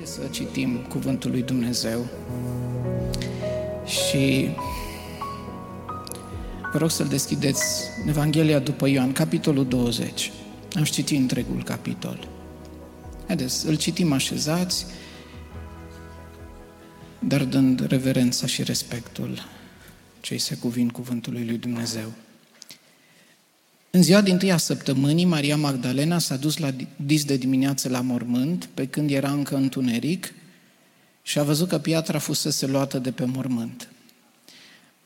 Haideți să citim Cuvântul lui Dumnezeu și vă rog să-l deschideți în Evanghelia după Ioan, capitolul 20. Am citit întregul capitol. Haideți, îl citim așezați, dar dând reverența și respectul ce se cuvin cuvântului lui Dumnezeu. În ziua din tâia săptămânii, Maria Magdalena s-a dus la dis de dimineață la mormânt, pe când era încă întuneric, și a văzut că piatra fusese luată de pe mormânt.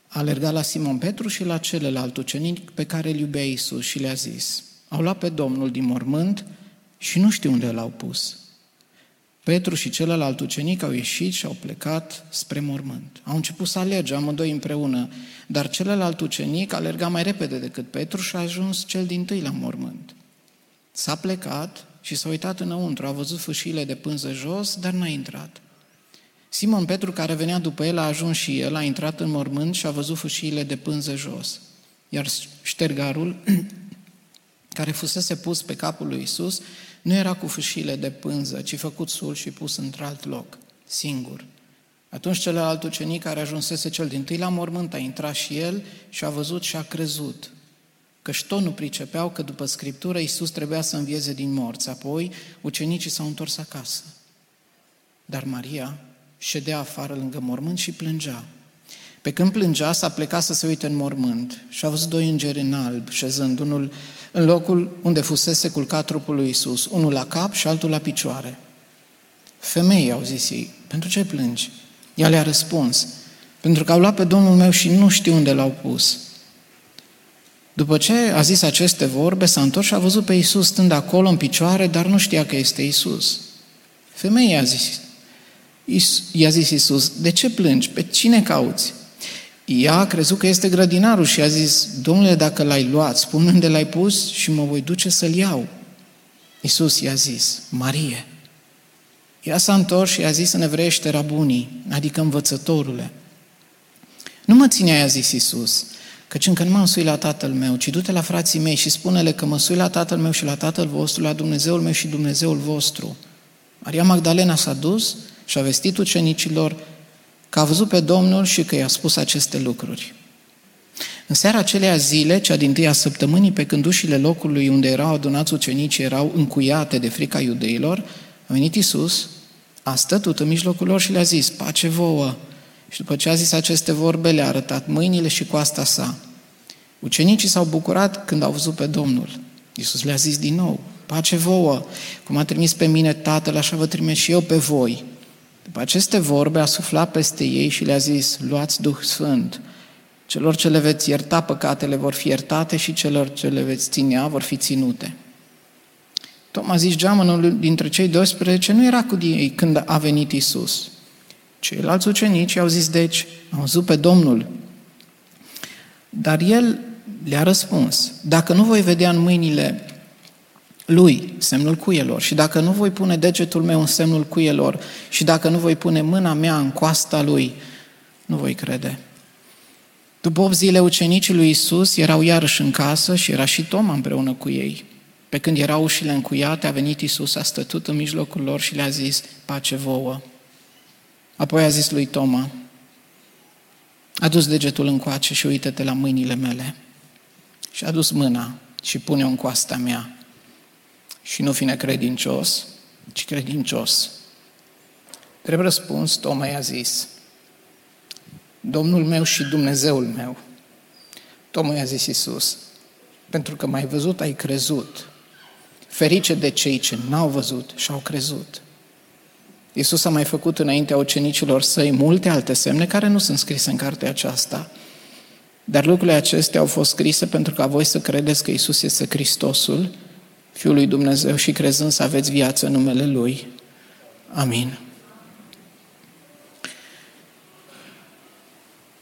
A alergat la Simon Petru și la celălalt ucenic pe care îl iubea Iisus și le-a zis, au luat pe Domnul din mormânt și nu știu unde l-au pus. Petru și celălalt ucenic au ieșit și au plecat spre mormânt. Au început să alerge amândoi împreună, dar celălalt ucenic alerga mai repede decât Petru și a ajuns cel din tâi la mormânt. S-a plecat și s-a uitat înăuntru, a văzut fâșile de pânză jos, dar n-a intrat. Simon Petru, care venea după el, a ajuns și el, a intrat în mormânt și a văzut fâșiile de pânză jos. Iar ștergarul, care fusese pus pe capul lui Isus, nu era cu fâșile de pânză, ci făcut sul și pus într-alt loc, singur. Atunci celălalt ucenic care ajunsese cel din tâi la mormânt a intrat și el și a văzut și a crezut. Căci tot nu pricepeau că după Scriptură Iisus trebuia să învieze din morți. Apoi ucenicii s-au întors acasă. Dar Maria ședea afară lângă mormânt și plângea. Pe când plângea, s-a plecat să se uite în mormânt și a văzut doi îngeri în alb, șezând unul în locul unde fusese culcat trupul lui Isus, unul la cap și altul la picioare. Femei, au zis ei, pentru ce plângi? Ea le-a răspuns, pentru că au luat pe Domnul meu și nu știu unde l-au pus. După ce a zis aceste vorbe, s-a întors și a văzut pe Isus stând acolo în picioare, dar nu știa că este Isus. Femeia i-a zis, i-a zis Isus, de ce plângi? Pe cine cauți? Ea a crezut că este grădinarul și a zis, Domnule, dacă l-ai luat, spune unde l-ai pus și mă voi duce să-l iau. Iisus i-a zis, Marie. Ea s-a întors și i-a zis în evreiește rabunii, adică învățătorule. Nu mă ține, a zis Iisus, căci încă nu m-am suit la tatăl meu, ci du-te la frații mei și spune-le că mă sui la tatăl meu și la tatăl vostru, la Dumnezeul meu și Dumnezeul vostru. Maria Magdalena s-a dus și a vestit ucenicilor că a văzut pe Domnul și că i-a spus aceste lucruri. În seara acelea zile, cea din tâia săptămânii, pe când ușile locului unde erau adunați ucenicii erau încuiate de frica iudeilor, a venit Iisus, a stătut în mijlocul lor și le-a zis, pace vouă. Și după ce a zis aceste vorbe, le-a arătat mâinile și coasta sa. Ucenicii s-au bucurat când au văzut pe Domnul. Iisus le-a zis din nou, pace vouă, cum a trimis pe mine Tatăl, așa vă trimis și eu pe voi. După aceste vorbe a suflat peste ei și le-a zis, luați Duh Sfânt. Celor ce le veți ierta păcatele vor fi iertate și celor ce le veți ținea vor fi ținute. Toma zis, geamănul dintre cei 12 nu era cu ei când a venit Isus. Ceilalți ucenici au zis, deci, am văzut pe Domnul. Dar el le-a răspuns, dacă nu voi vedea în mâinile lui semnul cuielor și dacă nu voi pune degetul meu în semnul cuielor și dacă nu voi pune mâna mea în coasta lui, nu voi crede. După 8 zile, ucenicii lui Isus erau iarăși în casă și era și Toma împreună cu ei. Pe când erau ușile încuiate, a venit Isus, a stătut în mijlocul lor și le-a zis, pace vouă. Apoi a zis lui Toma, a dus degetul în coace și uită-te la mâinile mele. Și a dus mâna și pune-o în coasta mea și nu fi necredincios, ci credincios. Trebuie răspuns, Toma i-a zis, Domnul meu și Dumnezeul meu. Toma i-a zis Iisus, pentru că m-ai văzut, ai crezut. Ferice de cei ce n-au văzut și au crezut. Iisus a mai făcut înaintea ucenicilor săi multe alte semne care nu sunt scrise în cartea aceasta. Dar lucrurile acestea au fost scrise pentru ca voi să credeți că Iisus este Hristosul, Fiul lui Dumnezeu și crezând să aveți viață în numele Lui. Amin.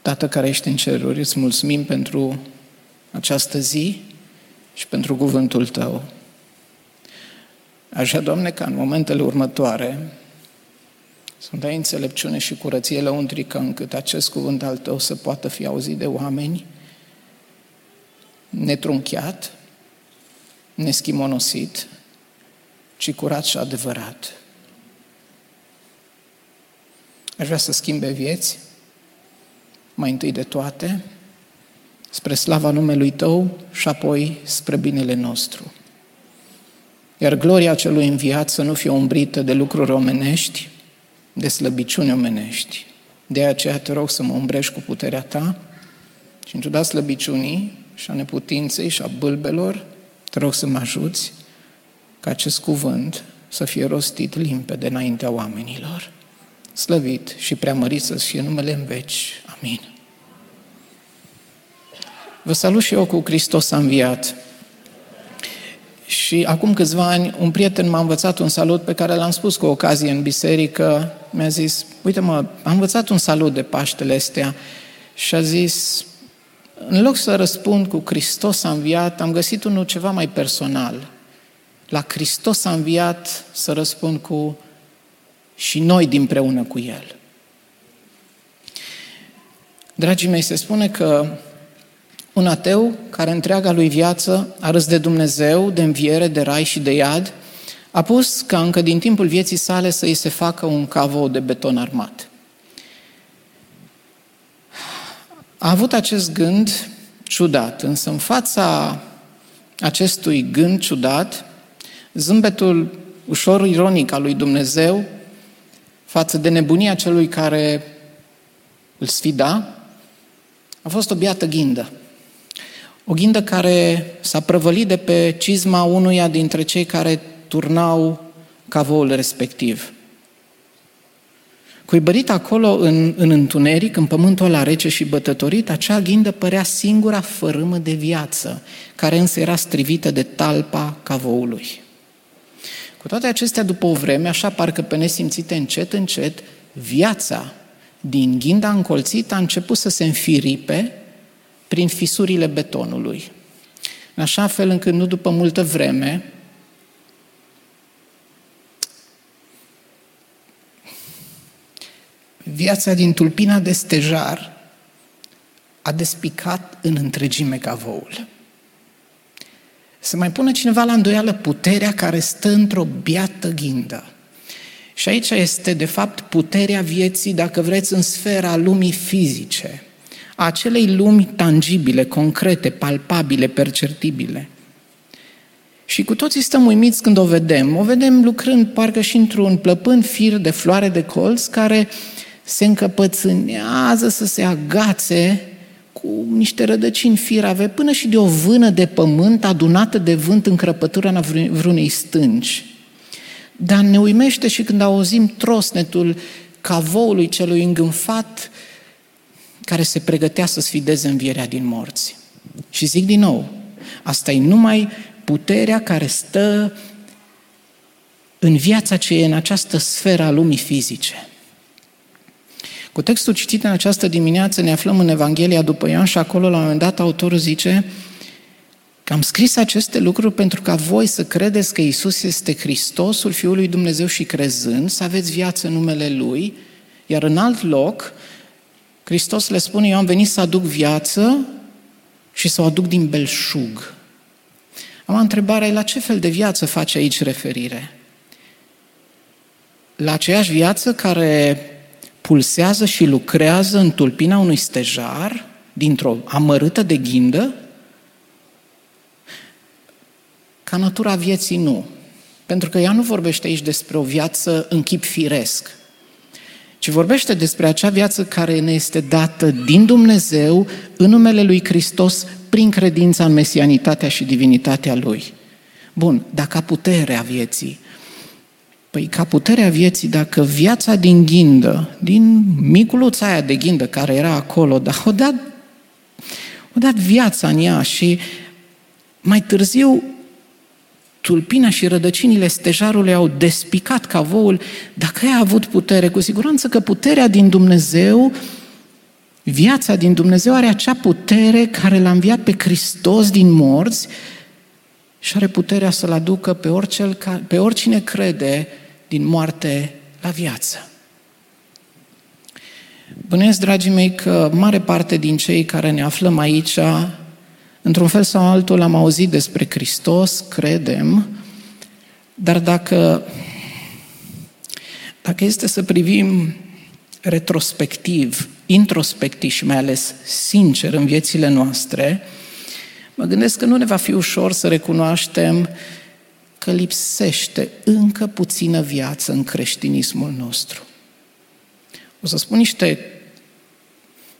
Tată care ești în ceruri, îți mulțumim pentru această zi și pentru cuvântul Tău. Așa, Doamne, ca în momentele următoare să-mi dai înțelepciune și curăție lăuntrică încât acest cuvânt al Tău să poată fi auzit de oameni netrunchiat, neschimonosit, ci curat și adevărat. Aș vrea să schimbe vieți, mai întâi de toate, spre slava numelui Tău și apoi spre binele nostru. Iar gloria celui înviat să nu fie umbrită de lucruri omenești, de slăbiciuni omenești. De aceea te rog să mă umbrești cu puterea Ta și în ciuda slăbiciunii și a neputinței și a bâlbelor, te rog să mă ajuți ca acest cuvânt să fie rostit limpede înaintea oamenilor. Slăvit și preamărit să fie numele în veci. Amin. Vă salut și eu cu Hristos a înviat. Și acum câțiva ani, un prieten m-a învățat un salut pe care l-am spus cu ocazie în biserică. Mi-a zis, uite mă, am învățat un salut de Paștele astea și a zis, în loc să răspund cu Hristos a înviat, am găsit unul ceva mai personal. La Hristos a înviat să răspund cu și noi dinpreună cu El. Dragii mei, se spune că un ateu care întreaga lui viață a râs de Dumnezeu, de înviere, de rai și de iad, a pus ca încă din timpul vieții sale să îi se facă un cavou de beton armat. A avut acest gând ciudat, însă în fața acestui gând ciudat, zâmbetul ușor ironic al lui Dumnezeu față de nebunia celui care îl sfida, a fost o biată ghindă. O ghindă care s-a prăvălit de pe cizma unuia dintre cei care turnau cavoul respectiv. Cuibărit acolo în, în întuneric, în pământul ăla rece și bătătorit, acea ghindă părea singura fărâmă de viață, care însă era strivită de talpa cavoului. Cu toate acestea, după o vreme, așa parcă pe nesimțite încet, încet, viața din ghinda încolțită a început să se înfiripe prin fisurile betonului. În așa fel încât nu după multă vreme, viața din tulpina de stejar a despicat în întregime cavoul. Să mai pună cineva la îndoială puterea care stă într-o biată ghindă. Și aici este, de fapt, puterea vieții, dacă vreți, în sfera lumii fizice, a acelei lumi tangibile, concrete, palpabile, perceptibile. Și cu toții stăm uimiți când o vedem. O vedem lucrând parcă și într-un plăpân fir de floare de colț care se încăpățânează să se agațe cu niște rădăcini firave până și de o vână de pământ adunată de vânt în crăpătura vreunei stânci. Dar ne uimește și când auzim trosnetul cavoului celui îngânfat care se pregătea să sfideze învierea din morți. Și zic din nou, asta e numai puterea care stă în viața ce e în această sferă a lumii fizice. Cu textul citit în această dimineață ne aflăm în Evanghelia după Ioan și acolo la un moment dat autorul zice că am scris aceste lucruri pentru ca voi să credeți că Isus este Hristosul, Fiul lui Dumnezeu și crezând, să aveți viață în numele Lui, iar în alt loc, Hristos le spune, eu am venit să aduc viață și să o aduc din belșug. Am întrebarea, la ce fel de viață face aici referire? La aceeași viață care pulsează și lucrează în tulpina unui stejar, dintr-o amărâtă de ghindă? Ca natura vieții nu. Pentru că ea nu vorbește aici despre o viață în chip firesc, ci vorbește despre acea viață care ne este dată din Dumnezeu în numele lui Hristos prin credința în mesianitatea și divinitatea lui. Bun, dar ca puterea vieții, Păi ca puterea vieții, dacă viața din ghindă, din miculuța aia de ghindă care era acolo, dar o dat, o dat viața în ea și mai târziu tulpina și rădăcinile stejarului au despicat cavoul, dacă ea a avut putere, cu siguranță că puterea din Dumnezeu Viața din Dumnezeu are acea putere care l-a înviat pe Hristos din morți și are puterea să-l aducă pe, orice, pe oricine crede din moarte la viață. Bănuiesc, dragii mei, că mare parte din cei care ne aflăm aici, într-un fel sau altul, am auzit despre Hristos, credem, dar dacă, dacă este să privim retrospectiv, introspectiv și mai ales sincer în viețile noastre, mă gândesc că nu ne va fi ușor să recunoaștem că lipsește încă puțină viață în creștinismul nostru. O să spun niște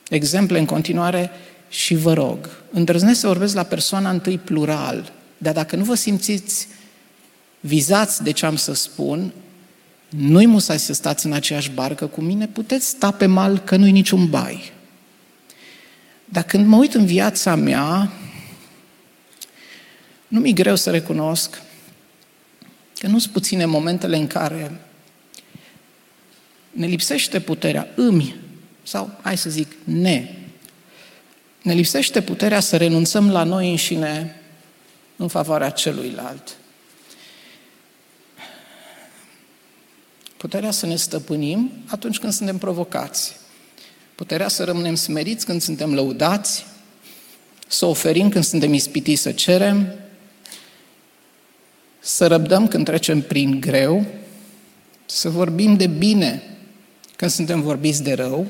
exemple în continuare și vă rog, îndrăznesc să vorbesc la persoana întâi plural, dar dacă nu vă simțiți vizați de ce am să spun, nu-i musai să stați în aceeași barcă cu mine, puteți sta pe mal că nu-i niciun bai. Dar când mă uit în viața mea, nu mi-e greu să recunosc că nu sunt puține momentele în care ne lipsește puterea, îmi, sau hai să zic, ne. Ne lipsește puterea să renunțăm la noi înșine în favoarea celuilalt. Puterea să ne stăpânim atunci când suntem provocați. Puterea să rămânem smeriți când suntem lăudați, să oferim când suntem ispitiți să cerem, să răbdăm când trecem prin greu, să vorbim de bine când suntem vorbiți de rău,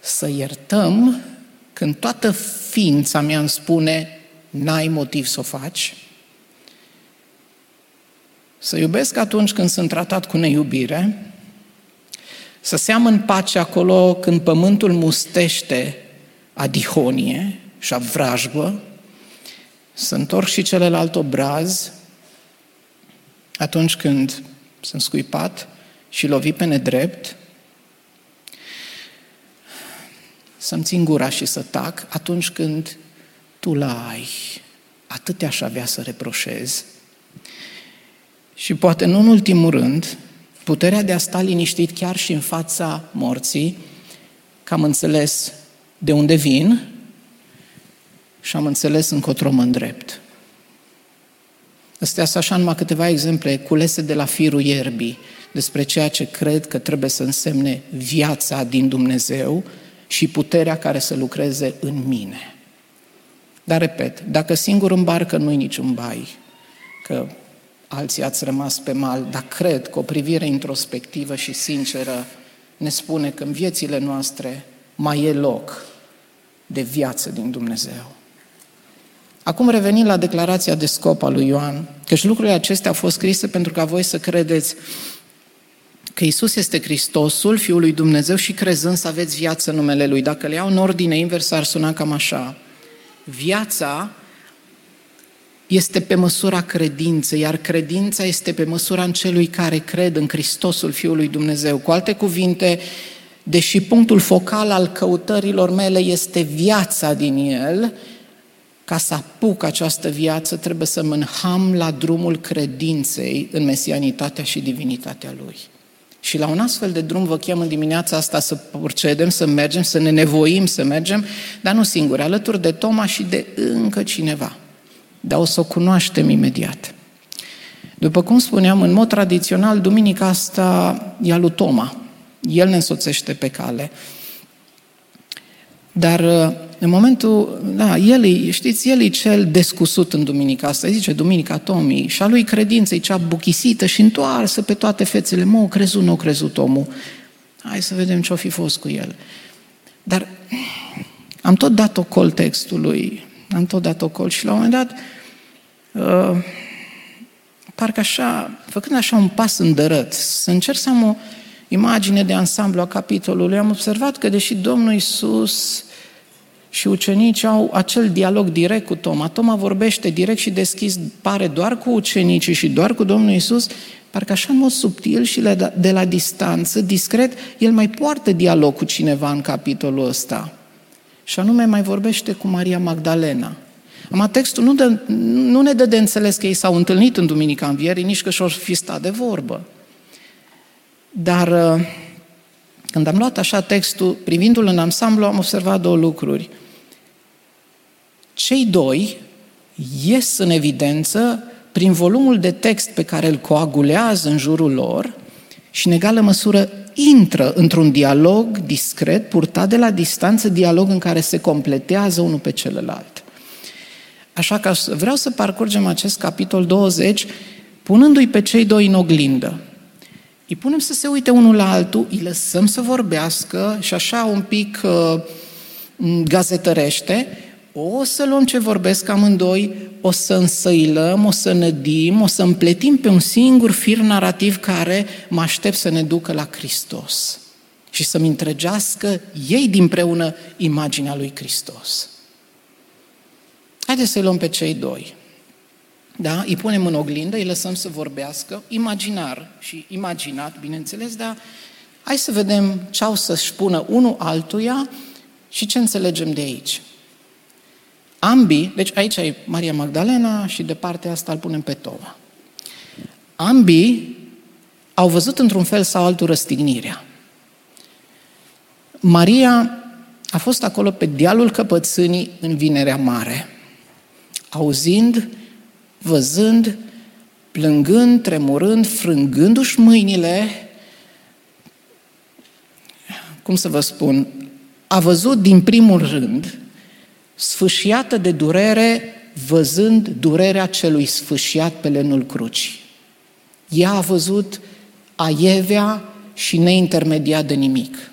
să iertăm când toată ființa mea îmi spune n-ai motiv să o faci, să iubesc atunci când sunt tratat cu neiubire, să seamăn pace acolo când pământul mustește a dihonie și a vrajbă, să întorc și celălalt obraz atunci când sunt scuipat și lovit pe nedrept, să-mi țin gura și să tac atunci când tu la ai. Atât te-aș avea să reproșez. Și poate nu în ultimul rând, puterea de a sta liniștit chiar și în fața morții, că am înțeles de unde vin și am înțeles încotro mă îndrept. Astea sunt așa numai câteva exemple culese de la firul ierbii despre ceea ce cred că trebuie să însemne viața din Dumnezeu și puterea care să lucreze în mine. Dar repet, dacă singur în barcă nu-i niciun bai, că alții ați rămas pe mal, dar cred că o privire introspectivă și sinceră ne spune că în viețile noastre mai e loc de viață din Dumnezeu. Acum revenind la declarația de scop a lui Ioan, căci lucrurile acestea au fost scrise pentru ca voi să credeți că Isus este Hristosul, Fiul lui Dumnezeu și crezând să aveți viață în numele Lui. Dacă le iau în ordine invers, ar suna cam așa. Viața este pe măsura credinței, iar credința este pe măsura în celui care cred în Hristosul Fiul lui Dumnezeu. Cu alte cuvinte, deși punctul focal al căutărilor mele este viața din El, ca să apuc această viață, trebuie să mă înham la drumul credinței în mesianitatea și divinitatea Lui. Și la un astfel de drum vă chem în dimineața asta să procedem, să mergem, să ne nevoim să mergem, dar nu singuri, alături de Toma și de încă cineva. Dar o să o cunoaștem imediat. După cum spuneam, în mod tradițional, duminica asta e a lui Toma. El ne însoțește pe cale. Dar în momentul, da, el e, știți, el e cel descusut în duminica asta, zice Duminica Tomii, și a lui credință e cea buchisită și întoarsă pe toate fețele, mă, o crezut, nu o crezut omul. Hai să vedem ce-o fi fost cu el. Dar am tot dat ocol textului, am tot dat ocol și la un moment dat, uh, parcă așa, făcând așa un pas îndărăt, să încerc să am o imagine de ansamblu a capitolului, am observat că deși Domnul Isus și ucenicii au acel dialog direct cu Toma. Toma vorbește direct și deschis, pare doar cu ucenicii și doar cu Domnul Isus, parcă așa în mod subtil și de la distanță, discret, el mai poartă dialog cu cineva în capitolul ăsta. Și anume mai vorbește cu Maria Magdalena. Am textul nu, dă, nu ne dă de înțeles că ei s-au întâlnit în Duminica Învierii, nici că și-or fi stat de vorbă. Dar uh, Când am luat așa textul, privindu-l în ansamblu, am observat două lucruri. Cei doi ies în evidență prin volumul de text pe care îl coagulează în jurul lor și, în egală măsură, intră într-un dialog discret, purtat de la distanță, dialog în care se completează unul pe celălalt. Așa că vreau să parcurgem acest capitol 20 punându-i pe cei doi în oglindă. Îi punem să se uite unul la altul, îi lăsăm să vorbească și așa un pic uh, gazetărește, o să luăm ce vorbesc amândoi, o să însăilăm, o să nădim, o să împletim pe un singur fir narrativ care mă aștept să ne ducă la Hristos și să-mi întregească ei dinpreună imaginea lui Hristos. Haideți să-i luăm pe cei doi. Da? Îi punem în oglindă, îi lăsăm să vorbească, imaginar și imaginat, bineînțeles, dar hai să vedem ce au să-și spună unul altuia și ce înțelegem de aici. Ambii, deci aici e Maria Magdalena și de partea asta îl punem pe Toma. Ambii au văzut într-un fel sau altul răstignirea. Maria a fost acolo pe dealul căpățânii în Vinerea Mare, auzind, văzând, plângând, tremurând, frângându-și mâinile, cum să vă spun, a văzut din primul rând sfâșiată de durere, văzând durerea celui sfâșiat pe lenul crucii. Ea a văzut aievea și neintermediat de nimic.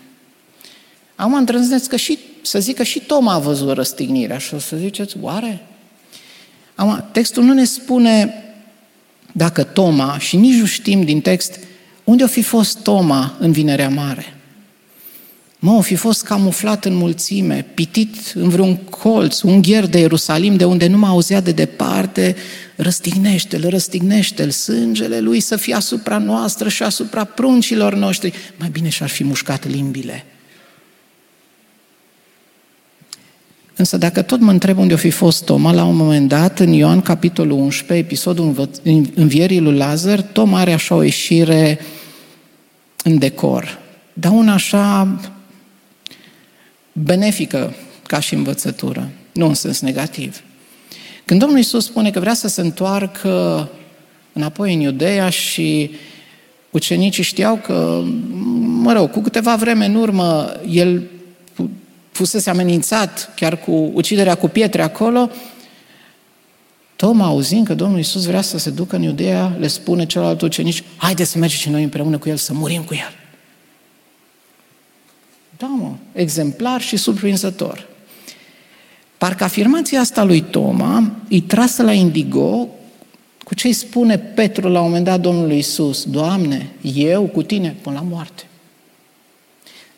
Am îndrăznesc că și, să zic că și Toma a văzut răstignirea și o să ziceți, oare? Am, textul nu ne spune dacă Toma, și nici nu știm din text, unde o fi fost Toma în Vinerea Mare. Mă, o fi fost camuflat în mulțime, pitit în vreun colț, un gher de Ierusalim, de unde nu mă auzea de departe, răstignește-l, răstignește-l, sângele lui să fie asupra noastră și asupra pruncilor noștri. Mai bine și-ar fi mușcat limbile. Însă dacă tot mă întreb unde o fi fost Toma, la un moment dat, în Ioan, capitolul 11, episodul învierii lui Lazar, Toma are așa o ieșire în decor. Dar una așa benefică ca și învățătură, nu în sens negativ. Când Domnul Iisus spune că vrea să se întoarcă înapoi în Iudeea și ucenicii știau că, mă rog, cu câteva vreme în urmă, el fusese amenințat chiar cu uciderea cu pietre acolo, Toma, auzind că Domnul Iisus vrea să se ducă în Iudeea, le spune celălalt ucenici, haide să mergem și noi împreună cu El, să murim cu El. Da, mă, exemplar și surprinzător. Parcă afirmația asta lui Toma îi trasă la indigo cu ce îi spune Petru la un moment dat Domnului Isus, Doamne, eu cu tine până la moarte.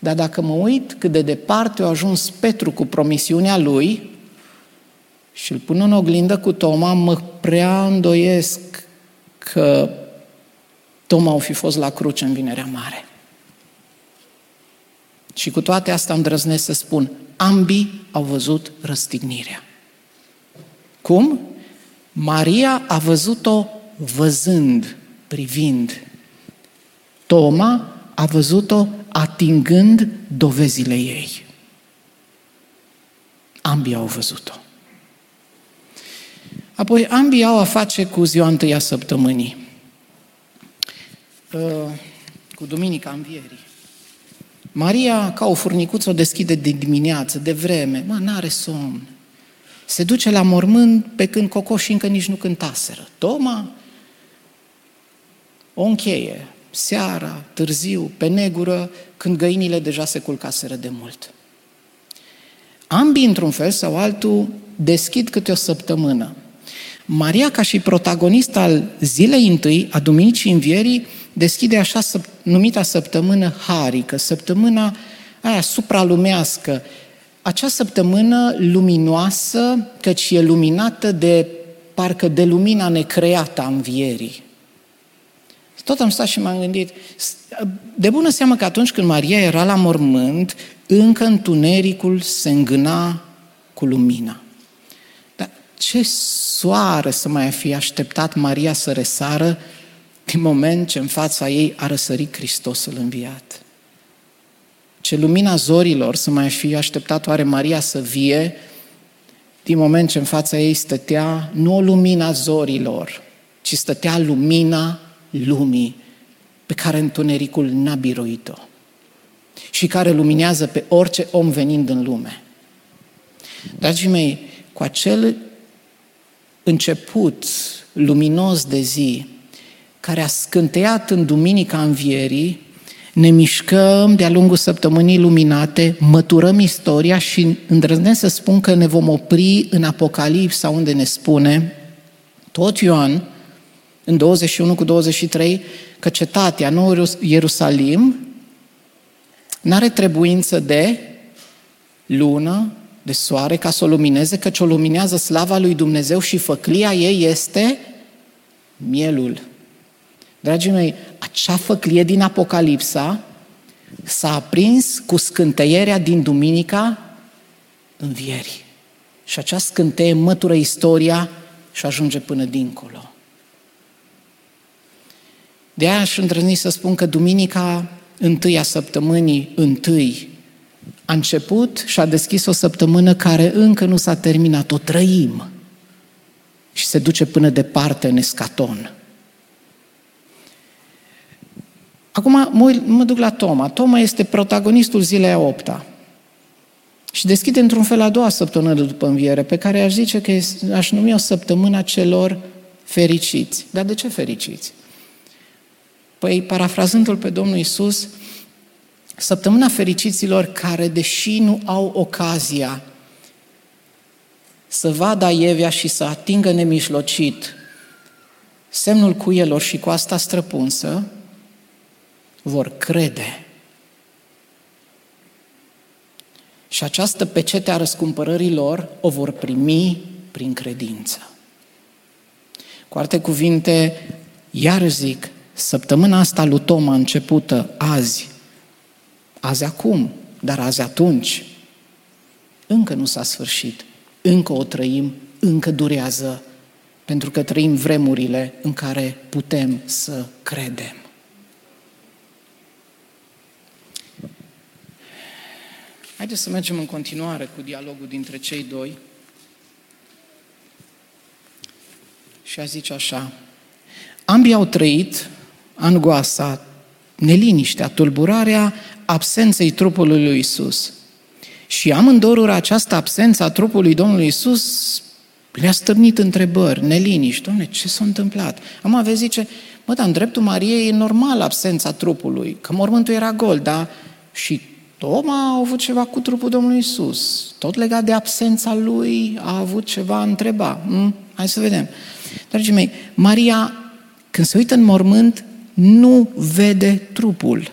Dar dacă mă uit cât de departe a ajuns Petru cu promisiunea lui și îl pun în oglindă cu Toma, mă prea îndoiesc că Toma o fi fost la cruce în Vinerea Mare. Și cu toate astea îndrăznesc să spun, ambii au văzut răstignirea. Cum? Maria a văzut-o văzând, privind. Toma a văzut-o atingând dovezile ei. Ambii au văzut-o. Apoi, ambii au a face cu ziua întâia săptămânii, uh, cu Duminica Învierii. Maria, ca o furnicuță, o deschide de dimineață, de vreme, mă, n-are somn. Se duce la mormânt pe când cocoșii încă nici nu cântaseră. Toma o încheie, seara, târziu, pe negură, când găinile deja se culcaseră de mult. Ambii, într-un fel sau altul, deschid câte o săptămână. Maria, ca și protagonist al zilei întâi, a Duminicii Învierii, deschide așa numita săptămână harică, săptămâna aia supralumească, acea săptămână luminoasă, căci e luminată de parcă de lumina necreată a învierii. Tot am stat și m-am gândit, de bună seamă că atunci când Maria era la mormânt, încă întunericul se îngâna cu lumina. Dar ce soare să mai fi așteptat Maria să resară din moment ce în fața ei a răsărit Hristosul înviat. ce lumina zorilor să mai fi așteptat oare Maria să vie, din moment ce în fața ei stătea nu o lumina zorilor, ci stătea lumina lumii pe care întunericul n-a biruit-o și care luminează pe orice om venind în lume. Dragii mei, cu acel început luminos de zi, care a scânteiat în Duminica Învierii, ne mișcăm de-a lungul săptămânii luminate, măturăm istoria și îndrăznesc să spun că ne vom opri în Apocalipsa unde ne spune tot Ioan, în 21 cu 23, că cetatea, nou Ierusalim, n-are trebuință de lună, de soare ca să o lumineze, căci o luminează slava lui Dumnezeu și făclia ei este mielul. Dragii mei, acea făclie din Apocalipsa s-a aprins cu scânteierea din Duminica Învierii. Și acea scânteie mătură istoria și ajunge până dincolo. De aia aș îndrăzni să spun că Duminica întâia săptămânii întâi a început și a deschis o săptămână care încă nu s-a terminat, o trăim și se duce până departe în escaton. Acum mă, mă duc la Toma. Toma este protagonistul zilei a opta. Și deschide într-un fel a doua săptămână după înviere, pe care aș zice că aș numi o săptămână a celor fericiți. Dar de ce fericiți? Păi, parafrazându-l pe Domnul Isus, săptămâna fericiților care, deși nu au ocazia să vadă Ievia și să atingă nemișlocit semnul cuielor și coasta străpunsă, vor crede. Și această pecete a răscumpărării lor o vor primi prin credință. Cu alte cuvinte, iar zic, săptămâna asta lui Toma începută azi, azi acum, dar azi atunci, încă nu s-a sfârșit, încă o trăim, încă durează, pentru că trăim vremurile în care putem să credem. Haideți să mergem în continuare cu dialogul dintre cei doi. Și a zice așa, ambii au trăit angoasa, neliniștea, tulburarea absenței trupului lui Isus. Și amândorul această absență a trupului Domnului Isus le-a stârnit întrebări, neliniști. Dom'le, ce s-a întâmplat? Am avea zice, mă, dar în dreptul Mariei e normal absența trupului, că mormântul era gol, dar și Toma a avut ceva cu trupul Domnului Isus. Tot legat de absența lui, a avut ceva a întreba. Hm? Hai să vedem. Dragii mei, Maria, când se uită în mormânt, nu vede trupul.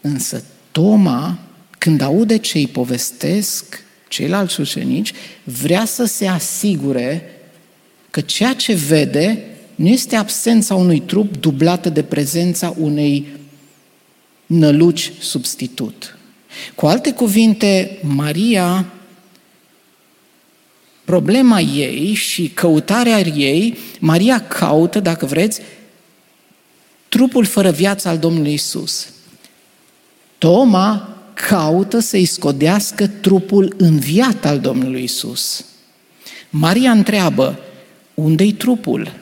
Însă Toma, când aude ce îi povestesc ceilalți ucenici, vrea să se asigure că ceea ce vede nu este absența unui trup dublată de prezența unei năluci substitut. Cu alte cuvinte, Maria, problema ei și căutarea ei, Maria caută, dacă vreți, trupul fără viață al Domnului Isus. Toma caută să-i scodească trupul înviat al Domnului Isus. Maria întreabă, unde-i trupul?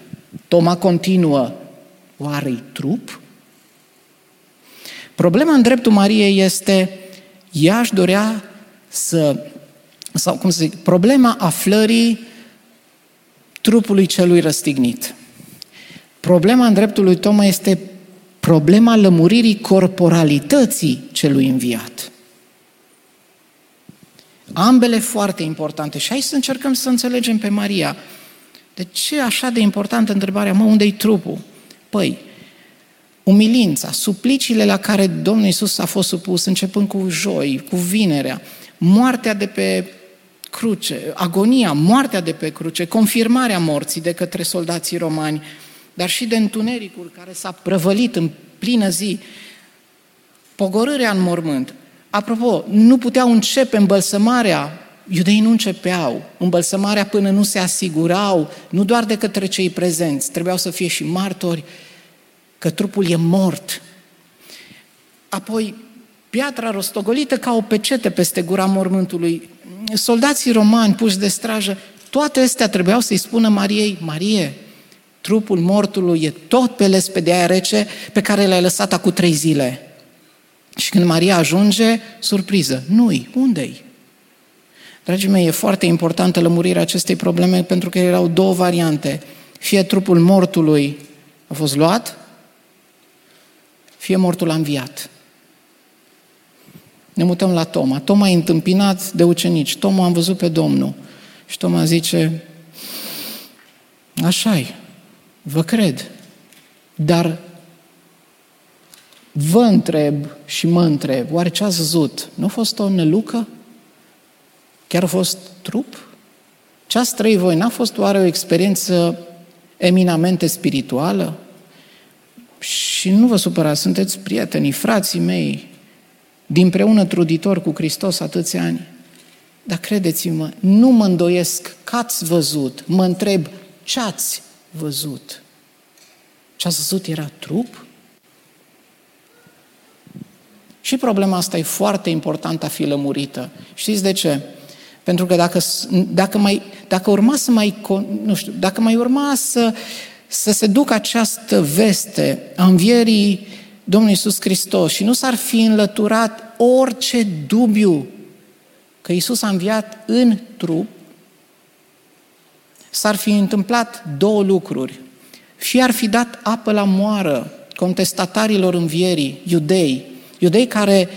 Toma continuă, oare trup? Problema în dreptul Mariei este, ea își dorea să, sau cum să zic, problema aflării trupului celui răstignit. Problema în dreptul lui Toma este problema lămuririi corporalității celui înviat. Ambele foarte importante. Și hai să încercăm să înțelegem pe Maria. De ce așa de importantă întrebarea, mă, unde-i trupul? Păi, umilința, supliciile la care Domnul Isus a fost supus, începând cu joi, cu vinerea, moartea de pe cruce, agonia, moartea de pe cruce, confirmarea morții de către soldații romani, dar și de întunericul care s-a prăvălit în plină zi, pogorârea în mormânt. Apropo, nu puteau începe îmbălsămarea, iudeii nu începeau. Îmbălsămarea până nu se asigurau, nu doar de către cei prezenți, trebuiau să fie și martori, că trupul e mort. Apoi, piatra rostogolită ca o pecete peste gura mormântului, soldații romani puși de strajă, toate astea trebuiau să-i spună Mariei, Marie, trupul mortului e tot pe lespedea aia rece pe care l-ai lăsat acum trei zile. Și când Maria ajunge, surpriză, nu-i, unde-i? Dragii mei, e foarte importantă lămurirea acestei probleme pentru că erau două variante. Fie trupul mortului a fost luat, fie mortul a înviat. Ne mutăm la Toma. Toma e întâmpinat de ucenici. Toma am văzut pe Domnul. Și Toma zice, așa -i, vă cred, dar vă întreb și mă întreb, oare ce ați văzut? Nu a fost o nelucă? Chiar a fost trup? Ce ați trăit voi? N-a fost oare o experiență eminamente spirituală? Și nu vă supărați, sunteți prietenii, frații mei, dinpreună truditor cu Hristos atâția ani. Dar credeți-mă, nu mă îndoiesc că ați văzut, mă întreb ce ați văzut. Ce ați văzut era trup? Și problema asta e foarte importantă a fi lămurită. Știți de ce? Pentru că dacă, dacă, mai, dacă urma să mai, nu știu, dacă mai urma să, să se ducă această veste a învierii Domnului Iisus Hristos și nu s-ar fi înlăturat orice dubiu că Iisus a înviat în trup, s-ar fi întâmplat două lucruri. Fie ar fi dat apă la moară contestatarilor învierii, iudei, iudei care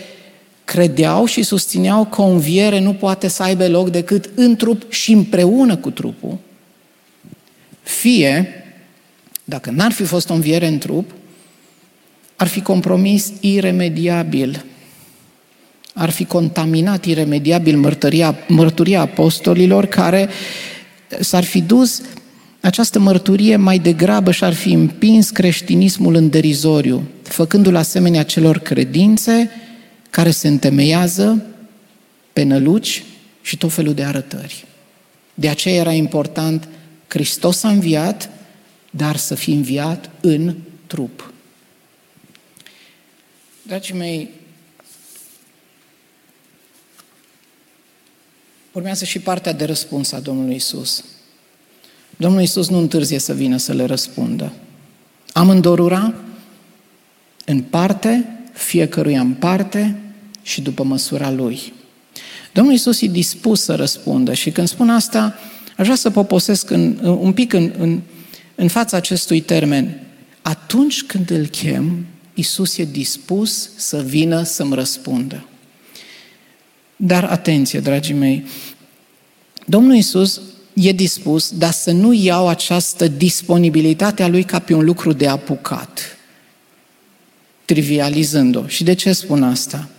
credeau și susțineau că o înviere nu poate să aibă loc decât în trup și împreună cu trupul, fie, dacă n-ar fi fost o înviere în trup, ar fi compromis iremediabil, ar fi contaminat iremediabil mărturia, mărturia apostolilor care s-ar fi dus această mărturie mai degrabă și-ar fi împins creștinismul în derizoriu, făcându-l asemenea celor credințe care se întemeiază pe năluci și tot felul de arătări. De aceea era important Hristos a înviat, dar să fie înviat în trup. Dragii mei, urmează și partea de răspuns a Domnului Isus. Domnul Isus nu întârzie să vină să le răspundă. Am îndorura în parte, fiecăruia în parte și după măsura lui. Domnul Isus e dispus să răspundă și când spun asta, aș vrea să poposesc în, un pic în, în, în fața acestui termen. Atunci când îl chem, Isus e dispus să vină să-mi răspundă. Dar atenție, dragii mei, Domnul Isus e dispus, dar să nu iau această disponibilitate a Lui ca pe un lucru de apucat, trivializând-o. Și de ce spun asta?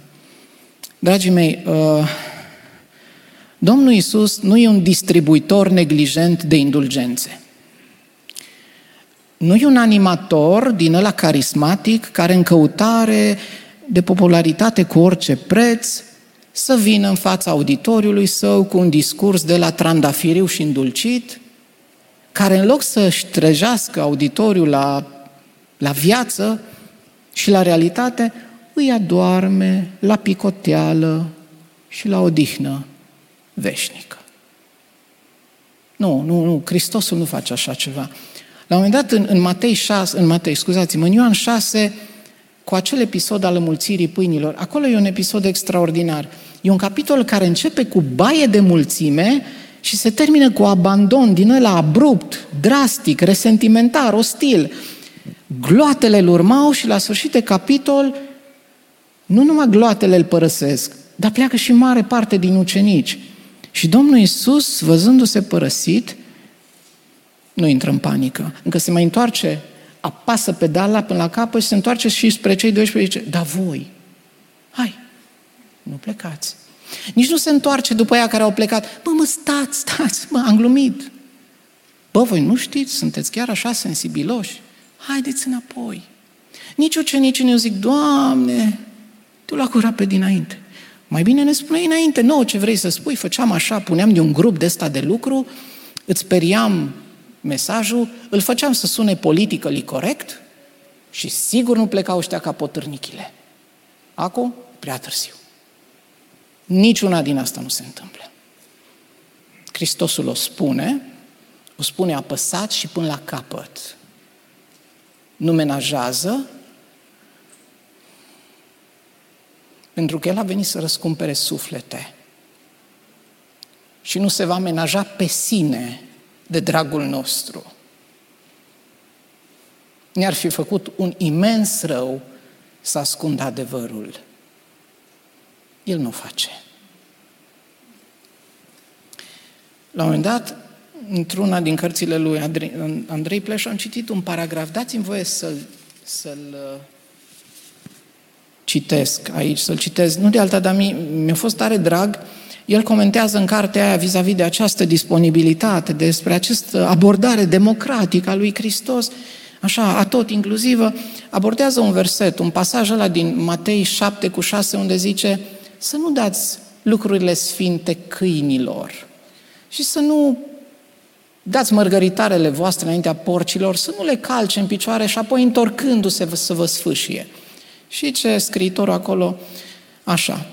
Dragii mei, uh, Domnul Isus nu e un distribuitor neglijent de indulgențe. Nu e un animator din ăla carismatic care în căutare de popularitate cu orice preț să vină în fața auditoriului său cu un discurs de la trandafiriu și îndulcit, care în loc să-și trejească auditoriul la, la viață și la realitate, îi adorme la picoteală și la odihnă veșnică. Nu, nu, nu, Hristosul nu face așa ceva. La un moment dat, în, în Matei 6, în Matei, scuzați-mă, în Ioan 6, cu acel episod al înmulțirii pâinilor, acolo e un episod extraordinar. E un capitol care începe cu baie de mulțime și se termină cu abandon din ăla abrupt, drastic, resentimentar, ostil. Gloatele îl urmau și la sfârșit de capitol, nu numai gloatele îl părăsesc, dar pleacă și mare parte din ucenici. Și Domnul Iisus, văzându-se părăsit, nu intră în panică. Încă se mai întoarce, apasă pedala până la capăt și se întoarce și spre cei 12 și zice, da voi, hai, nu plecați. Nici nu se întoarce după aia care au plecat. Mă, mă, stați, stați, mă, am glumit. Bă, voi nu știți, sunteți chiar așa sensibiloși? Haideți înapoi. Nici ucenicii nu zic, Doamne, Tu la cura pe dinainte. Mai bine ne spuneai înainte, nouă ce vrei să spui, făceam așa, puneam de un grup de ăsta de lucru, îți speriam mesajul, îl făceam să sune politică corect și sigur nu plecau ăștia ca potârnichile. Acum, prea târziu. Niciuna din asta nu se întâmplă. Hristosul o spune, o spune apăsat și până la capăt. Nu menajează, pentru că El a venit să răscumpere suflete. Și nu se va menaja pe sine de dragul nostru. Ne-ar fi făcut un imens rău să ascundă adevărul. El nu face. La un moment dat, într-una din cărțile lui Andrei Pleș, am citit un paragraf. Dați-mi voie să-l, să-l uh, citesc aici, să-l citesc. Nu de alta, dar mi-a fost tare drag. El comentează în cartea aia vis-a-vis de această disponibilitate, despre această abordare democratică a lui Hristos, așa, a tot inclusivă, abordează un verset, un pasaj ăla din Matei 7 cu 6, unde zice să nu dați lucrurile sfinte câinilor și să nu dați mărgăritarele voastre înaintea porcilor, să nu le calce în picioare și apoi întorcându-se să vă sfâșie. Și ce scriitorul acolo, așa,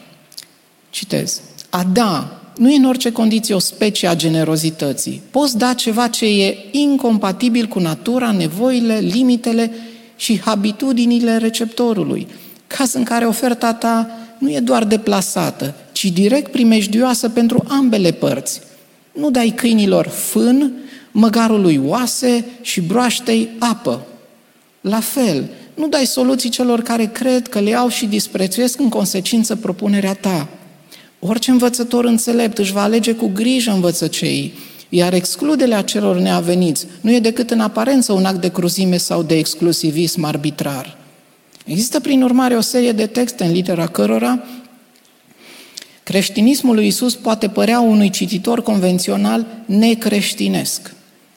citez, a da nu e în orice condiție o specie a generozității. Poți da ceva ce e incompatibil cu natura, nevoile, limitele și habitudinile receptorului. Caz în care oferta ta nu e doar deplasată, ci direct primejdioasă pentru ambele părți. Nu dai câinilor fân, măgarului oase și broaștei apă. La fel, nu dai soluții celor care cred că le au și disprețuiesc în consecință propunerea ta. Orice învățător înțelept își va alege cu grijă învățăceii, iar excluderea celor neaveniți nu e decât în aparență un act de cruzime sau de exclusivism arbitrar. Există, prin urmare, o serie de texte în litera cărora creștinismul lui Isus poate părea unui cititor convențional necreștinesc.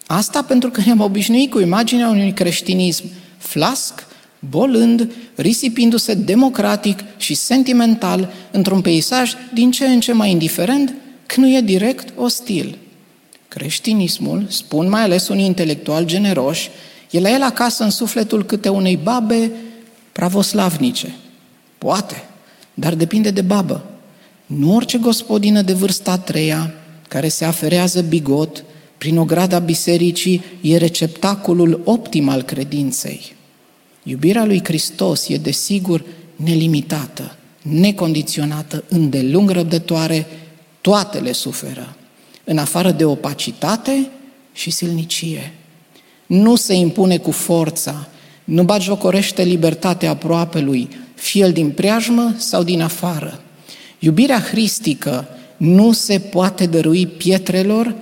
Asta pentru că ne-am obișnuit cu imaginea unui creștinism flasc, bolând, risipindu-se democratic și sentimental într-un peisaj din ce în ce mai indiferent, că nu e direct ostil. Creștinismul, spun mai ales unii intelectuali generoși, e la el acasă în sufletul câte unei babe pravoslavnice. Poate, dar depinde de babă. Nu orice gospodină de vârsta a treia, care se aferează bigot prin ograda bisericii, e receptacolul optim al credinței. Iubirea lui Hristos e desigur nelimitată, necondiționată, îndelung răbdătoare, toate le suferă, în afară de opacitate și silnicie. Nu se impune cu forța, nu batjocorește libertatea aproapelui, fie el din preajmă sau din afară. Iubirea hristică nu se poate dărui pietrelor,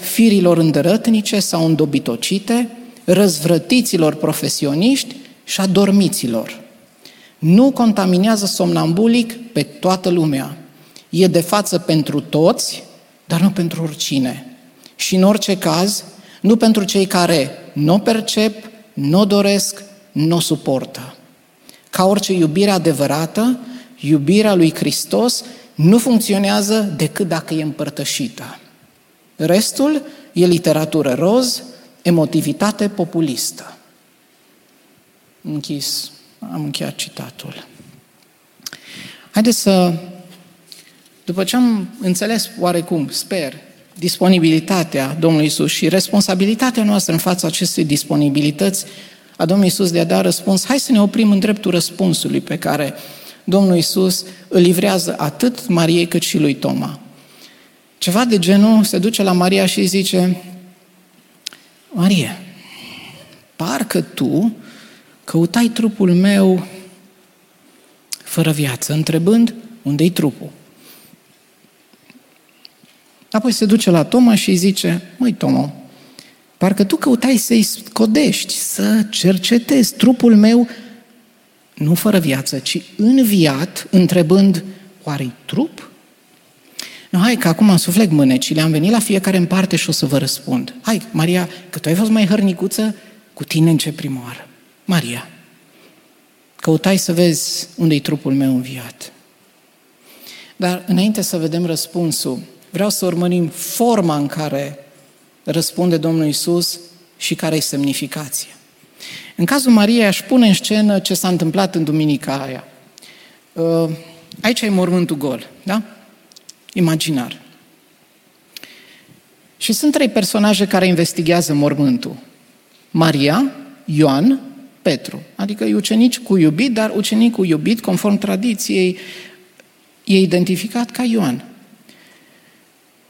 firilor îndărătnice sau îndobitocite, răzvrătiților profesioniști și adormiților. Nu contaminează somnambulic pe toată lumea. E de față pentru toți, dar nu pentru oricine. Și în orice caz, nu pentru cei care nu percep, nu doresc, nu suportă. Ca orice iubire adevărată, iubirea lui Hristos nu funcționează decât dacă e împărtășită. Restul e literatură roz, emotivitate populistă. Închis, am încheiat citatul. Haideți să, după ce am înțeles oarecum, sper, disponibilitatea Domnului Isus și responsabilitatea noastră în fața acestei disponibilități a Domnului Isus de a da răspuns, hai să ne oprim în dreptul răspunsului pe care Domnul Isus îl livrează atât Mariei cât și lui Toma. Ceva de genul se duce la Maria și zice, Marie, parcă tu căutai trupul meu fără viață, întrebând unde-i trupul. Apoi se duce la Toma și îi zice, măi Toma, parcă tu căutai să-i scodești, să cercetezi trupul meu nu fără viață, ci înviat, întrebând, oare trup? Nu, hai că acum am suflet mânecile, am venit la fiecare în parte și o să vă răspund. Hai, Maria, că tu ai fost mai hărnicuță, cu tine în ce primoară. Maria, căutai să vezi unde-i trupul meu înviat. Dar înainte să vedem răspunsul, vreau să urmărim forma în care răspunde Domnul Isus și care e semnificația. În cazul Mariei aș pune în scenă ce s-a întâmplat în duminica aia. Uh, aici e mormântul gol, da? Imaginar. Și sunt trei personaje care investigează mormântul. Maria, Ioan, Petru. Adică e ucenici cu iubit, dar ucenicul iubit, conform tradiției, e identificat ca Ioan.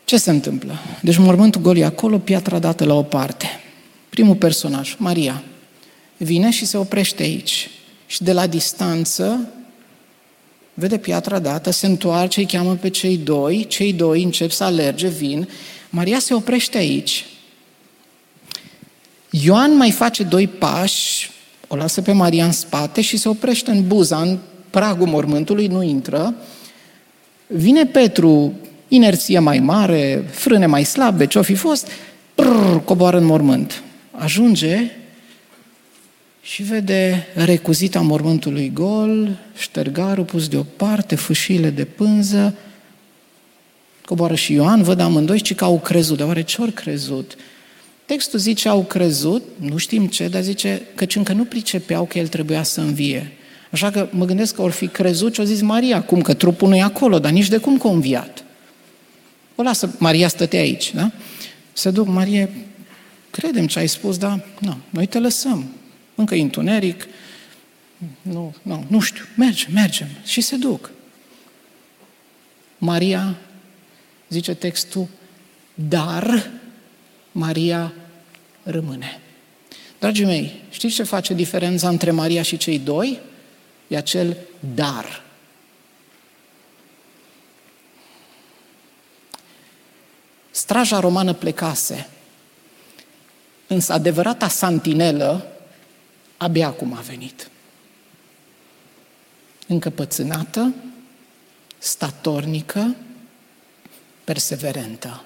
Ce se întâmplă? Deci mormântul gol e acolo, piatra dată la o parte. Primul personaj, Maria, vine și se oprește aici. Și de la distanță vede piatra dată, se întoarce, îi cheamă pe cei doi, cei doi încep să alerge, vin. Maria se oprește aici. Ioan mai face doi pași, o lasă pe Maria în spate și se oprește în buza, în pragul mormântului, nu intră. Vine Petru, inerție mai mare, frâne mai slabe, ce-o fi fost, brrr, coboară în mormânt. Ajunge și vede recuzita mormântului gol, ștergarul pus deoparte, fâșile de pânză, coboară și Ioan, văd amândoi și că au crezut. Dar oare ce ori crezut? Textul zice au crezut, nu știm ce, dar zice că încă nu pricepeau că el trebuia să învie. Așa că mă gândesc că or fi crezut și au zis Maria, cum că trupul nu e acolo, dar nici de cum că a înviat. O lasă, Maria stătea aici, da? Se duc, Marie, credem ce ai spus, dar nu, noi te lăsăm. Încă e întuneric, nu, nu, nu știu, mergem, mergem. Și se duc. Maria, zice textul, dar Maria rămâne. Dragii mei, știți ce face diferența între Maria și cei doi? E acel dar. Straja romană plecase, însă adevărata santinelă abia acum a venit. Încăpățânată, statornică, perseverentă.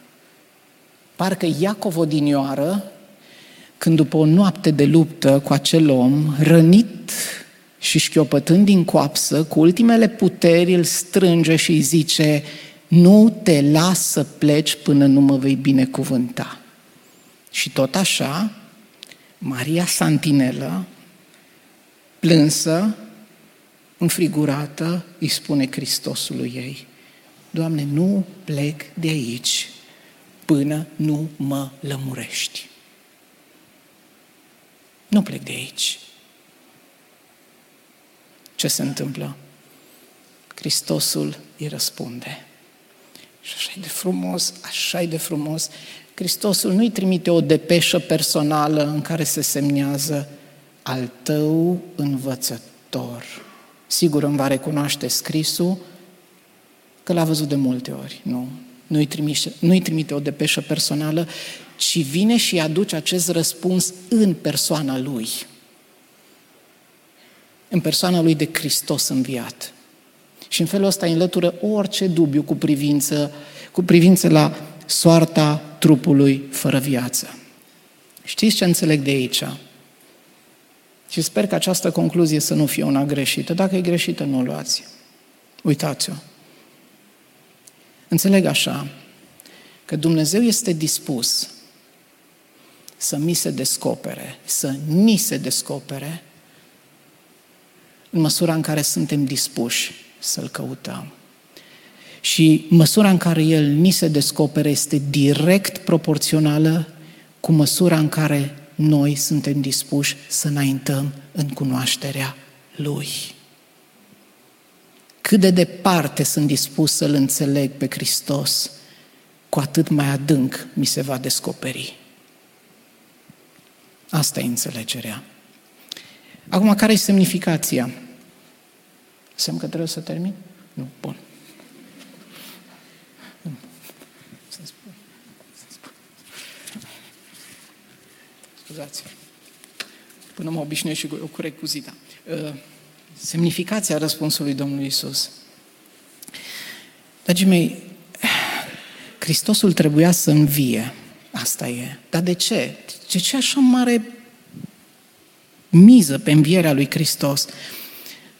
Parcă Iacov odinioară, când după o noapte de luptă cu acel om, rănit și șchiopătând din coapsă, cu ultimele puteri îl strânge și îi zice, nu te las să pleci până nu mă vei binecuvânta. Și tot așa, Maria Santinelă, plânsă, înfrigurată, îi spune Hristosului ei, Doamne, nu plec de aici până nu mă lămurești. Nu plec de aici. Ce se întâmplă? Hristosul îi răspunde. Și așa e de frumos, așa e de frumos. Hristosul nu-i trimite o depeșă personală în care se semnează al tău învățător. Sigur îmi va recunoaște scrisul că l-a văzut de multe ori. Nu, nu-i trimite, nu-i trimite o depeșă personală, ci vine și aduce acest răspuns în persoana lui. În persoana lui de Hristos înviat. Și în felul ăsta înlătură orice dubiu cu privință, cu privință la soarta trupului fără viață. Știți ce înțeleg de aici? Și sper că această concluzie să nu fie una greșită. Dacă e greșită, nu o luați. Uitați-o. Înțeleg așa că Dumnezeu este dispus să mi se descopere, să ni se descopere în măsura în care suntem dispuși să-L căutăm. Și măsura în care El ni se descopere este direct proporțională cu măsura în care noi suntem dispuși să înaintăm în cunoașterea Lui. Cât de departe sunt dispus să-L înțeleg pe Hristos, cu atât mai adânc mi se va descoperi. Asta e înțelegerea. Acum, care e semnificația? Semn că trebuie să termin? Nu, bun. Scuzați. Până mă obișnuiesc și cu, cu recuzita. Uh, semnificația răspunsului Domnului Isus. Dragii mei, Hristosul trebuia să învie. Asta e. Dar de ce? De ce așa mare miză pe învierea lui Hristos?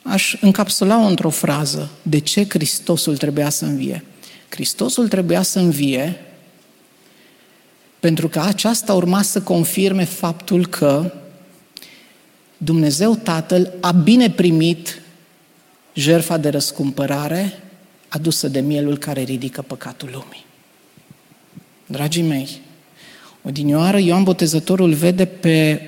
Aș încapsula-o într-o frază. De ce Hristosul trebuia să învie? Hristosul trebuia să învie pentru că aceasta urma să confirme faptul că Dumnezeu Tatăl a bine primit jerfa de răscumpărare adusă de mielul care ridică păcatul lumii. Dragii mei, odinioară Ioan Botezătorul vede pe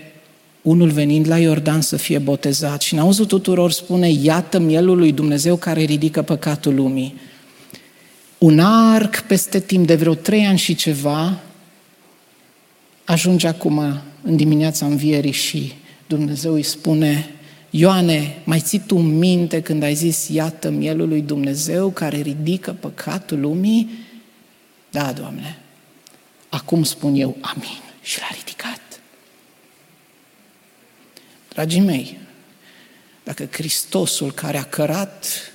unul venind la Iordan să fie botezat și în auzul tuturor spune, iată mielul lui Dumnezeu care ridică păcatul lumii. Un arc peste timp de vreo trei ani și ceva ajunge acum în dimineața învierii și Dumnezeu îi spune, Ioane, mai ții tu minte când ai zis, iată mielul lui Dumnezeu care ridică păcatul lumii? Da, Doamne, acum spun eu amin și l-a ridicat. Dragii mei, dacă Hristosul care a cărat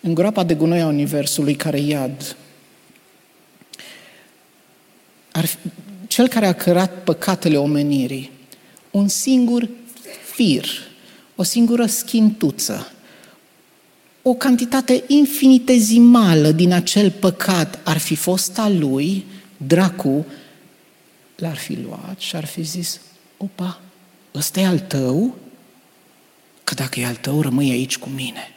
în groapa de gunoi a Universului care iad, ar fi, cel care a cărat păcatele omenirii, un singur fir, o singură schintuță, o cantitate infinitezimală din acel păcat ar fi fost a lui, dracu l-ar fi luat și ar fi zis, opa, ăsta e al tău? Că dacă e al tău, rămâi aici cu mine.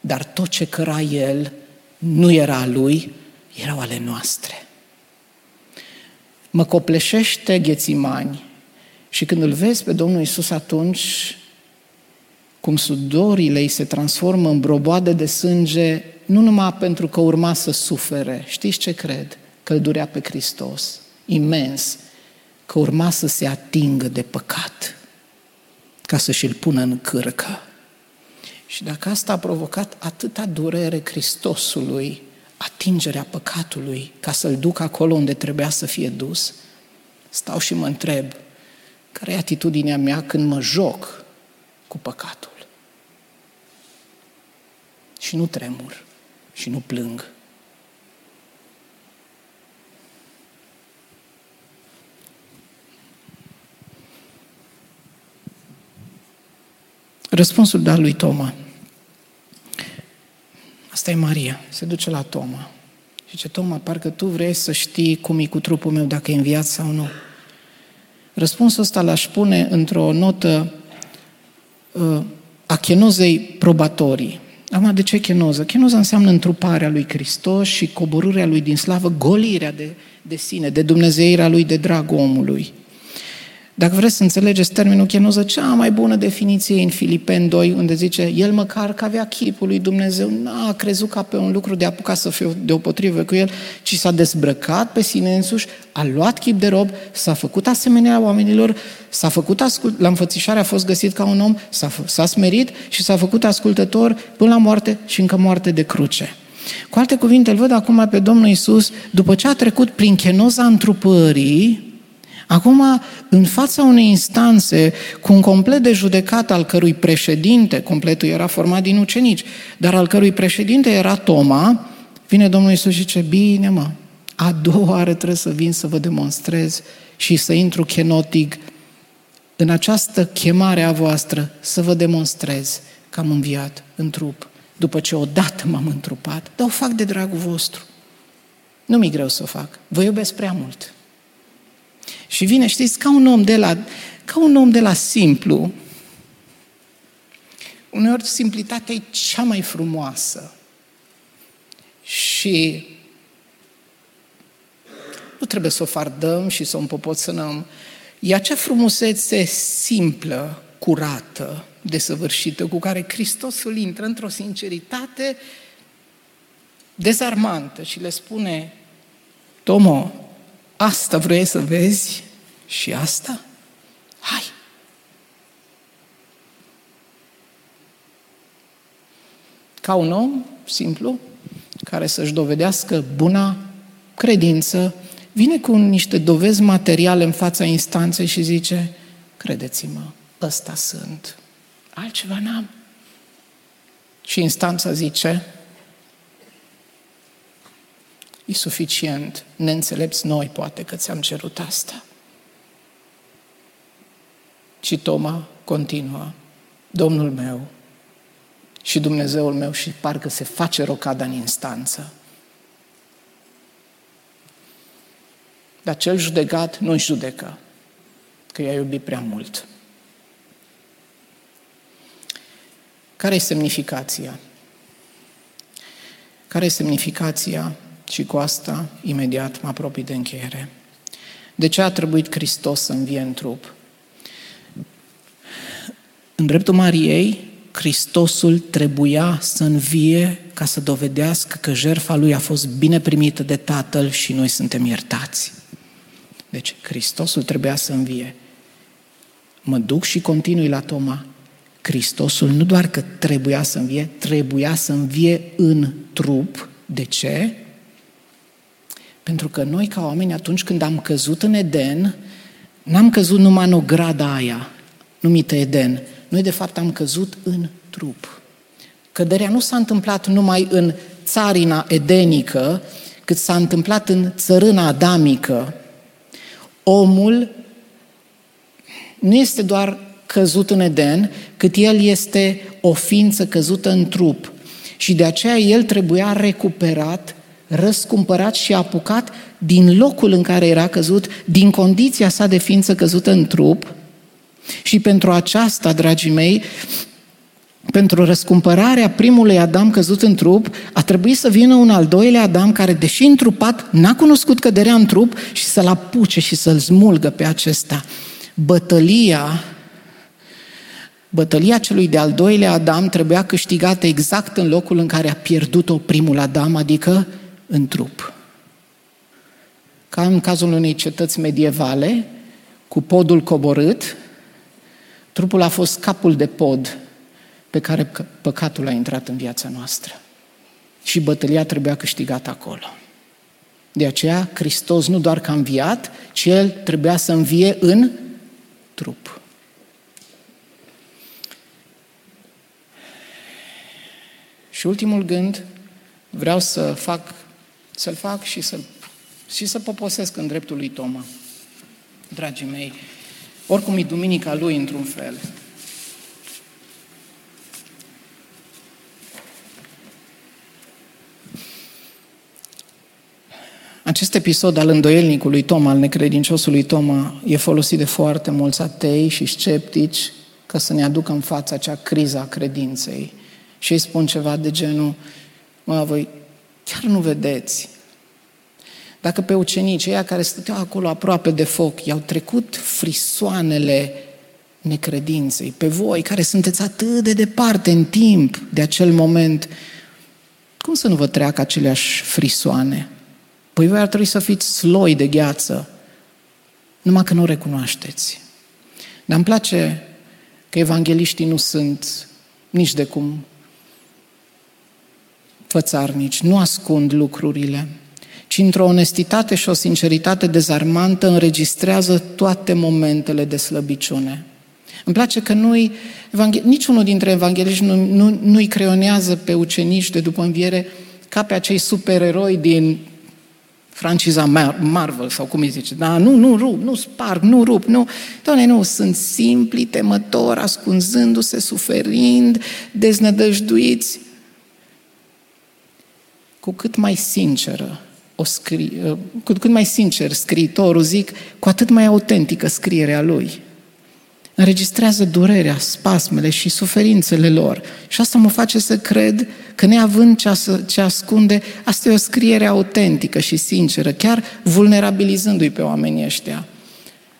Dar tot ce căra el nu era a lui, erau ale noastre. Mă copleșește ghețimani. Și când îl vezi pe Domnul Isus atunci, cum sudorile îi se transformă în broboade de sânge, nu numai pentru că urma să sufere, știți ce cred? Că îl durea pe Hristos, imens, că urma să se atingă de păcat. Ca să și-l pună în cârcă. Și dacă asta a provocat atâta durere Hristosului, atingerea păcatului, ca să-l duc acolo unde trebuia să fie dus, stau și mă întreb, care e atitudinea mea când mă joc cu păcatul? Și nu tremur și nu plâng, Răspunsul dat lui Toma. Asta e Maria. Se duce la Toma. Și zice, Toma, parcă tu vrei să știi cum e cu trupul meu, dacă e înviat sau nu. Răspunsul ăsta l-aș pune într-o notă uh, a chenozei probatorii. Acum, de ce chenoză? Chenoza înseamnă întruparea lui Hristos și coborârea lui din slavă, golirea de, de sine, de dumnezeirea lui, de drag omului. Dacă vreți să înțelegeți termenul chenoză, cea mai bună definiție în Filipeni 2, unde zice, el măcar că avea chipul lui Dumnezeu, n-a crezut ca pe un lucru de apucat să fie deopotrivă cu el, ci s-a dezbrăcat pe sine însuși, a luat chip de rob, s-a făcut asemenea oamenilor, s-a făcut ascult, la înfățișare a fost găsit ca un om, s-a, s-a smerit și s-a făcut ascultător până la moarte și încă moarte de cruce. Cu alte cuvinte, îl văd acum pe Domnul Isus, după ce a trecut prin chenoza întrupării, Acum, în fața unei instanțe cu un complet de judecat al cărui președinte, completul era format din ucenici, dar al cărui președinte era Toma, vine Domnul Iisus și zice, bine mă, a doua oară trebuie să vin să vă demonstrez și să intru chenotic în această chemare a voastră, să vă demonstrez că am înviat în trup, după ce odată m-am întrupat, dar o fac de dragul vostru. Nu mi-e greu să o fac, vă iubesc prea mult. Și vine, știți, ca un om de la, ca un om de la simplu. Uneori simplitatea e cea mai frumoasă. Și nu trebuie să o fardăm și să o împopoțânăm. E acea frumusețe simplă, curată, desăvârșită, cu care Hristosul intră într-o sinceritate dezarmantă și le spune, Tomo, Asta vrei să vezi și asta? Hai! Ca un om simplu, care să-și dovedească buna credință, vine cu niște dovezi materiale în fața instanței și zice, credeți-mă, ăsta sunt. Altceva n-am. Și instanța zice, E suficient, ne înțelepți noi, poate că ți-am cerut asta. Și Toma continuă, Domnul meu și Dumnezeul meu și parcă se face rocada în instanță. Dar cel judecat nu-și judecă, că i-a iubit prea mult. Care e semnificația? Care e semnificația? Și cu asta, imediat, mă apropii de încheiere. De ce a trebuit Hristos să învie în trup? În dreptul Mariei, Hristosul trebuia să învie ca să dovedească că jertfa lui a fost bine primită de Tatăl și noi suntem iertați. Deci, Hristosul trebuia să învie. Mă duc și continui la Toma. Hristosul nu doar că trebuia să învie, trebuia să învie în trup. De ce? Pentru că noi, ca oameni, atunci când am căzut în Eden, n-am căzut numai în o grada aia, numită Eden. Noi, de fapt, am căzut în trup. Căderea nu s-a întâmplat numai în țarina edenică, cât s-a întâmplat în țărâna adamică. Omul nu este doar căzut în Eden, cât el este o ființă căzută în trup. Și de aceea el trebuia recuperat, răscumpărat și apucat din locul în care era căzut, din condiția sa de ființă căzută în trup. Și pentru aceasta, dragii mei, pentru răscumpărarea primului Adam căzut în trup, a trebuit să vină un al doilea Adam care, deși întrupat, n-a cunoscut căderea în trup și să-l apuce și să-l smulgă pe acesta. Bătălia Bătălia celui de-al doilea Adam trebuia câștigată exact în locul în care a pierdut-o primul Adam, adică în trup. Ca în cazul unei cetăți medievale, cu podul coborât, trupul a fost capul de pod pe care păcatul a intrat în viața noastră. Și bătălia trebuia câștigată acolo. De aceea, Hristos nu doar că a înviat, ci El trebuia să învie în trup. Și ultimul gând, vreau să fac, să-l fac și să, și să poposesc în dreptul lui Toma. Dragii mei, oricum e duminica lui într-un fel. Acest episod al îndoielnicului Toma, al necredinciosului Toma, e folosit de foarte mulți atei și sceptici ca să ne aducă în fața acea criză a credinței și îi spun ceva de genul, mă, voi chiar nu vedeți. Dacă pe ucenici, ăia care stăteau acolo aproape de foc, i-au trecut frisoanele necredinței, pe voi care sunteți atât de departe în timp de acel moment, cum să nu vă treacă aceleași frisoane? Păi voi ar trebui să fiți sloi de gheață, numai că nu recunoașteți. Dar îmi place că evangeliștii nu sunt nici de cum fățarnici, nu ascund lucrurile, ci într-o onestitate și o sinceritate dezarmantă înregistrează toate momentele de slăbiciune. Îmi place că nu-i, niciunul dintre evangeliști nu, nu, nu-i creionează pe ucenici de după înviere ca pe acei supereroi din franciza Marvel sau cum îi zice, da, nu, nu rup, nu sparg, nu rup, nu. Doamne, nu, sunt simpli, temători, ascunzându-se, suferind, deznădăjduiți cu cât mai sinceră o scrie, uh, cu cât mai sincer scriitorul, zic, cu atât mai autentică scrierea lui. Înregistrează durerea, spasmele și suferințele lor. Și asta mă face să cred că neavând ce, ce ascunde, asta e o scriere autentică și sinceră, chiar vulnerabilizându-i pe oamenii ăștia.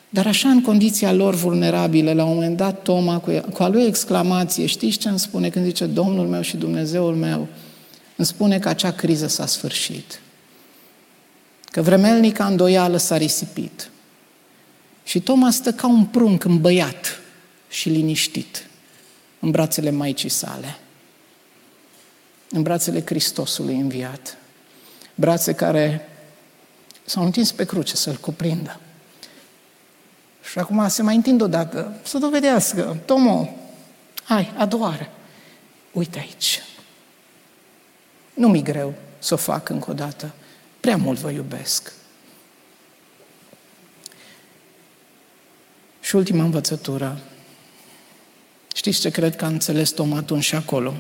Dar așa, în condiția lor vulnerabile, la un moment dat, Toma, cu, cu a lui exclamație, știți ce îmi spune când zice Domnul meu și Dumnezeul meu? Îmi spune că acea criză s-a sfârșit. Că vremelnica îndoială s-a risipit. Și Toma stă ca un prunc îmbăiat și liniștit în brațele Maicii sale, în brațele Hristosului înviat, brațe care s-au întins pe cruce să-l cuprindă. Și acum se mai întind odată, să dovedească, Tomo, hai, a doua oară, uite aici, nu mi greu să o fac încă o dată. Prea mult vă iubesc. Și ultima învățătură. Știți ce cred că a înțeles Tom atunci și acolo?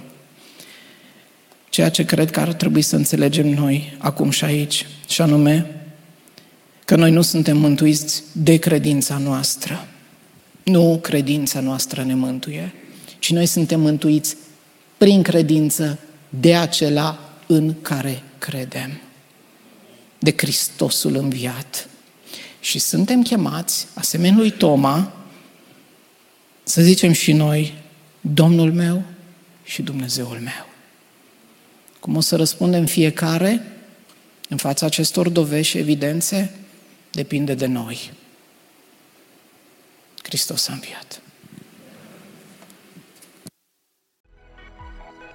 Ceea ce cred că ar trebui să înțelegem noi acum și aici, și anume că noi nu suntem mântuiți de credința noastră. Nu credința noastră ne mântuie, ci noi suntem mântuiți prin credință de acela în care credem, de Hristosul înviat. Și suntem chemați, asemenea lui Toma, să zicem și noi, Domnul meu și Dumnezeul meu. Cum o să răspundem fiecare în fața acestor dovezi și evidențe, depinde de noi. Hristos a înviat.